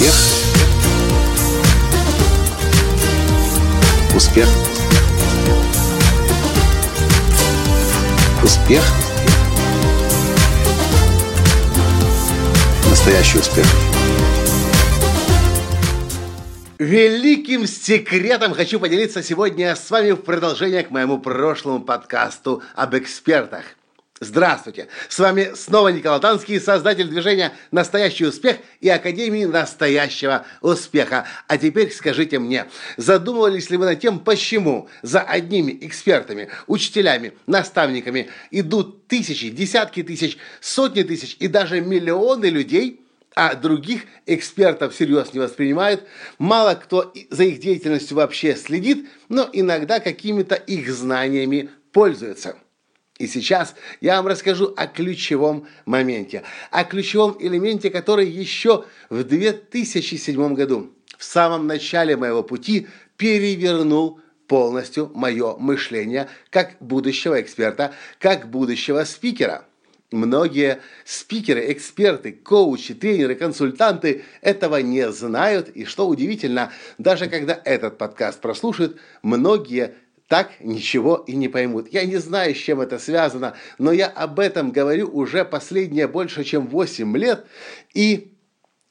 Успех. Успех. Успех. Настоящий успех. Великим секретом хочу поделиться сегодня с вами в продолжение к моему прошлому подкасту об экспертах. Здравствуйте! С вами снова Николай Танский, создатель движения «Настоящий успех» и Академии «Настоящего успеха». А теперь скажите мне, задумывались ли вы над тем, почему за одними экспертами, учителями, наставниками идут тысячи, десятки тысяч, сотни тысяч и даже миллионы людей – а других экспертов всерьез не воспринимают. Мало кто за их деятельностью вообще следит, но иногда какими-то их знаниями пользуется. И сейчас я вам расскажу о ключевом моменте, о ключевом элементе, который еще в 2007 году, в самом начале моего пути, перевернул полностью мое мышление как будущего эксперта, как будущего спикера. Многие спикеры, эксперты, коучи, тренеры, консультанты этого не знают. И что удивительно, даже когда этот подкаст прослушают, многие так ничего и не поймут. Я не знаю, с чем это связано, но я об этом говорю уже последние больше, чем 8 лет. И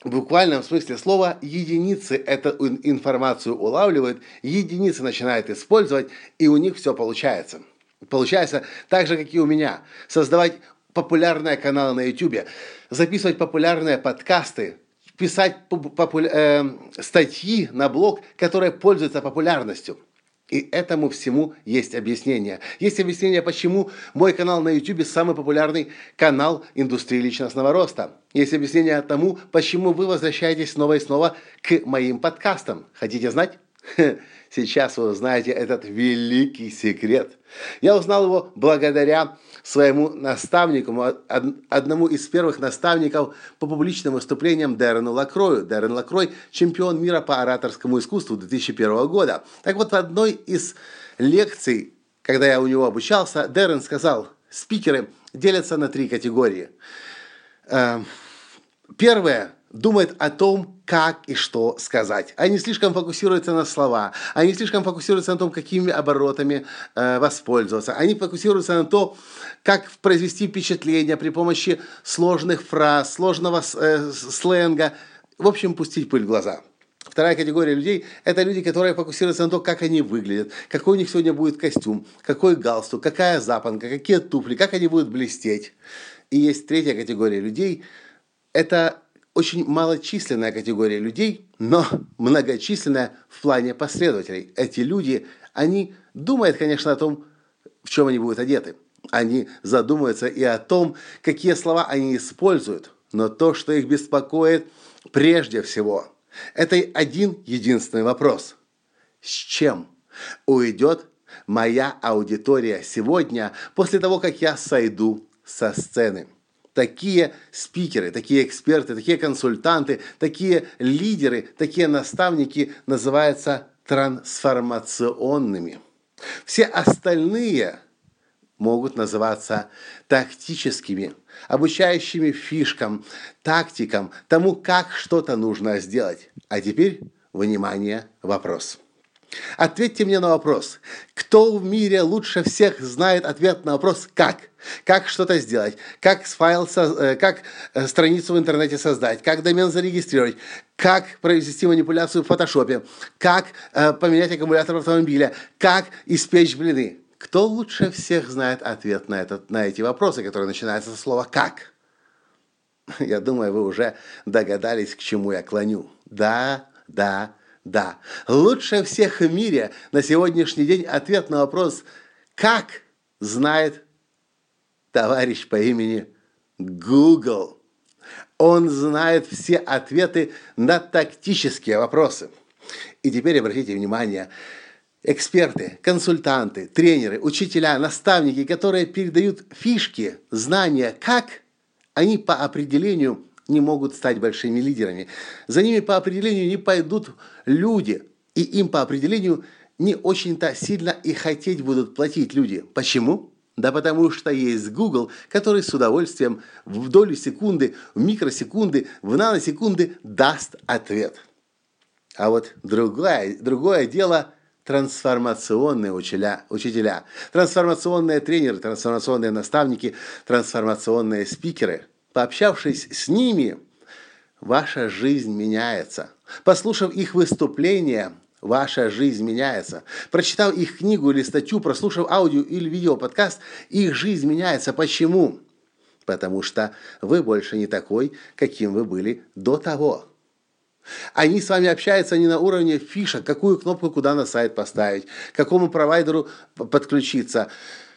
в буквальном смысле слова единицы эту информацию улавливают, единицы начинают использовать, и у них все получается. Получается так же, как и у меня. Создавать популярные каналы на YouTube, записывать популярные подкасты, писать попу- э, статьи на блог, которые пользуются популярностью – и этому всему есть объяснение. Есть объяснение, почему мой канал на YouTube самый популярный канал индустрии личностного роста. Есть объяснение тому, почему вы возвращаетесь снова и снова к моим подкастам. Хотите знать? Сейчас вы узнаете этот великий секрет. Я узнал его благодаря своему наставнику, одному из первых наставников по публичным выступлениям Дэрену Лакрою. Дэрен Лакрой – чемпион мира по ораторскому искусству 2001 года. Так вот, в одной из лекций, когда я у него обучался, Дэрен сказал, спикеры делятся на три категории. Эм, первое – думает о том, как и что сказать. Они слишком фокусируются на слова, они слишком фокусируются на том, какими оборотами э, воспользоваться. Они фокусируются на том, как произвести впечатление при помощи сложных фраз, сложного э, сленга. В общем, пустить пыль в глаза. Вторая категория людей – это люди, которые фокусируются на том, как они выглядят, какой у них сегодня будет костюм, какой галстук, какая запонка, какие туфли, как они будут блестеть. И есть третья категория людей – это очень малочисленная категория людей, но многочисленная в плане последователей. Эти люди, они думают, конечно, о том, в чем они будут одеты. Они задумываются и о том, какие слова они используют. Но то, что их беспокоит прежде всего, это один единственный вопрос. С чем уйдет моя аудитория сегодня после того, как я сойду со сцены? Такие спикеры, такие эксперты, такие консультанты, такие лидеры, такие наставники называются трансформационными. Все остальные могут называться тактическими, обучающими фишкам, тактикам, тому, как что-то нужно сделать. А теперь, внимание, вопрос. Ответьте мне на вопрос, кто в мире лучше всех знает ответ на вопрос «как»? Как что-то сделать, как, файл, э, как э, страницу в интернете создать, как домен зарегистрировать, как провести манипуляцию в фотошопе, как э, поменять аккумулятор автомобиля, как испечь блины. Кто лучше всех знает ответ на, этот, на эти вопросы, которые начинаются со слова «как»? Я думаю, вы уже догадались, к чему я клоню. Да, да, да. Лучше всех в мире на сегодняшний день ответ на вопрос «как» знает товарищ по имени Google. Он знает все ответы на тактические вопросы. И теперь обратите внимание, эксперты, консультанты, тренеры, учителя, наставники, которые передают фишки, знания, как они по определению не могут стать большими лидерами. За ними по определению не пойдут люди, и им по определению не очень-то сильно и хотеть будут платить люди. Почему? Да потому что есть Google, который с удовольствием в долю секунды, в микросекунды, в наносекунды даст ответ. А вот другое, другое дело – трансформационные учителя, учителя, трансформационные тренеры, трансформационные наставники, трансформационные спикеры. Пообщавшись с ними, ваша жизнь меняется. Послушав их выступления, Ваша жизнь меняется. Прочитав их книгу или статью, прослушав аудио или видео подкаст, их жизнь меняется. Почему? Потому что вы больше не такой, каким вы были до того. Они с вами общаются не на уровне фишек, какую кнопку куда на сайт поставить, к какому провайдеру подключиться,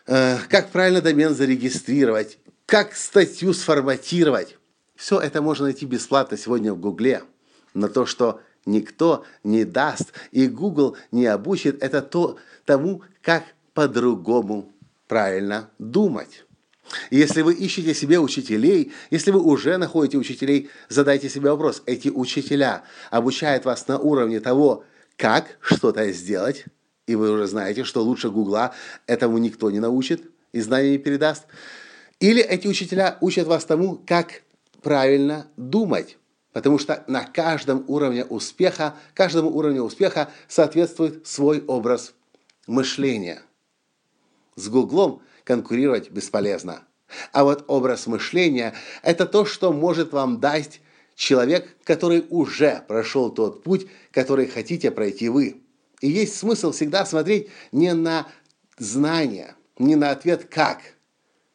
э, как правильно домен зарегистрировать, как статью сформатировать. Все это можно найти бесплатно сегодня в Гугле. Но то, что никто не даст, и Google не обучит, это то, тому, как по-другому правильно думать. Если вы ищете себе учителей, если вы уже находите учителей, задайте себе вопрос. Эти учителя обучают вас на уровне того, как что-то сделать, и вы уже знаете, что лучше Гугла этому никто не научит и знания не передаст. Или эти учителя учат вас тому, как правильно думать. Потому что на каждом уровне успеха, каждому уровню успеха соответствует свой образ мышления. С Гуглом конкурировать бесполезно. А вот образ мышления – это то, что может вам дать человек, который уже прошел тот путь, который хотите пройти вы. И есть смысл всегда смотреть не на знания, не на ответ «как»,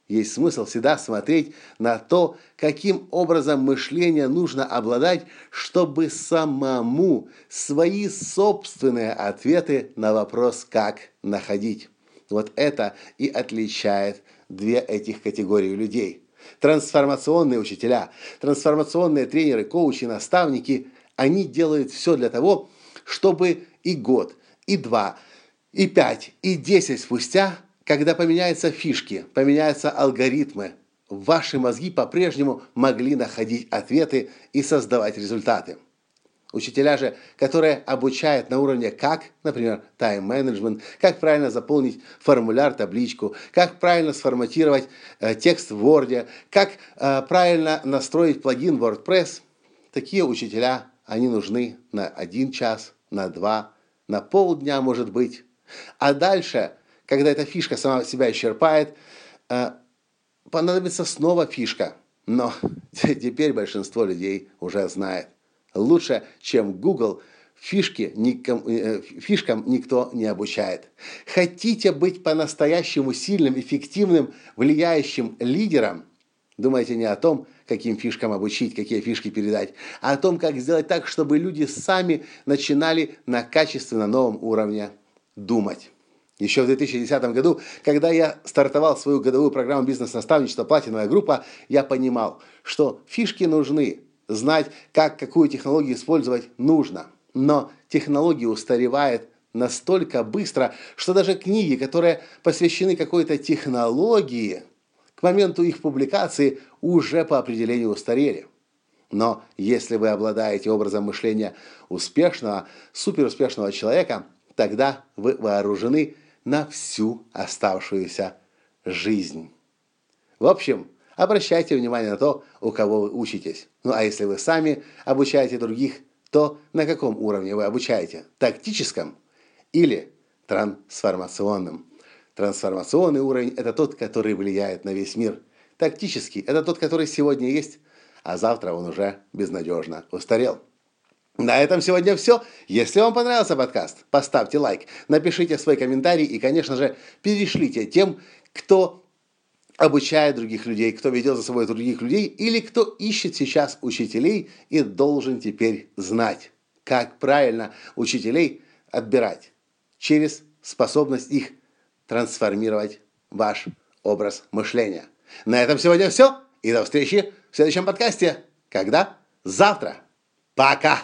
есть смысл всегда смотреть на то, каким образом мышления нужно обладать, чтобы самому свои собственные ответы на вопрос «как» находить. Вот это и отличает две этих категории людей. Трансформационные учителя, трансформационные тренеры, коучи, наставники, они делают все для того, чтобы и год, и два, и пять, и десять спустя когда поменяются фишки, поменяются алгоритмы, ваши мозги по-прежнему могли находить ответы и создавать результаты. Учителя же, которые обучают на уровне как, например, тайм-менеджмент, как правильно заполнить формуляр, табличку, как правильно сформатировать э, текст в Word, как э, правильно настроить плагин WordPress, такие учителя, они нужны на один час, на два, на полдня, может быть. А дальше когда эта фишка сама себя исчерпает, э, понадобится снова фишка. Но теперь большинство людей уже знает. Лучше, чем Google, фишки ником, э, фишкам никто не обучает. Хотите быть по-настоящему сильным, эффективным, влияющим лидером? Думайте не о том, каким фишкам обучить, какие фишки передать, а о том, как сделать так, чтобы люди сами начинали на качественно новом уровне думать. Еще в 2010 году, когда я стартовал свою годовую программу бизнес-наставничества «Платиновая группа», я понимал, что фишки нужны, знать, как какую технологию использовать нужно. Но технология устаревает настолько быстро, что даже книги, которые посвящены какой-то технологии, к моменту их публикации уже по определению устарели. Но если вы обладаете образом мышления успешного, суперуспешного человека, тогда вы вооружены на всю оставшуюся жизнь. В общем, обращайте внимание на то, у кого вы учитесь. Ну а если вы сами обучаете других, то на каком уровне вы обучаете? Тактическом или трансформационном? Трансформационный уровень – это тот, который влияет на весь мир. Тактический – это тот, который сегодня есть, а завтра он уже безнадежно устарел. На этом сегодня все. Если вам понравился подкаст, поставьте лайк, напишите свой комментарий и, конечно же, перешлите тем, кто обучает других людей, кто ведет за собой других людей или кто ищет сейчас учителей и должен теперь знать, как правильно учителей отбирать через способность их трансформировать ваш образ мышления. На этом сегодня все. И до встречи в следующем подкасте. Когда? Завтра. Пока!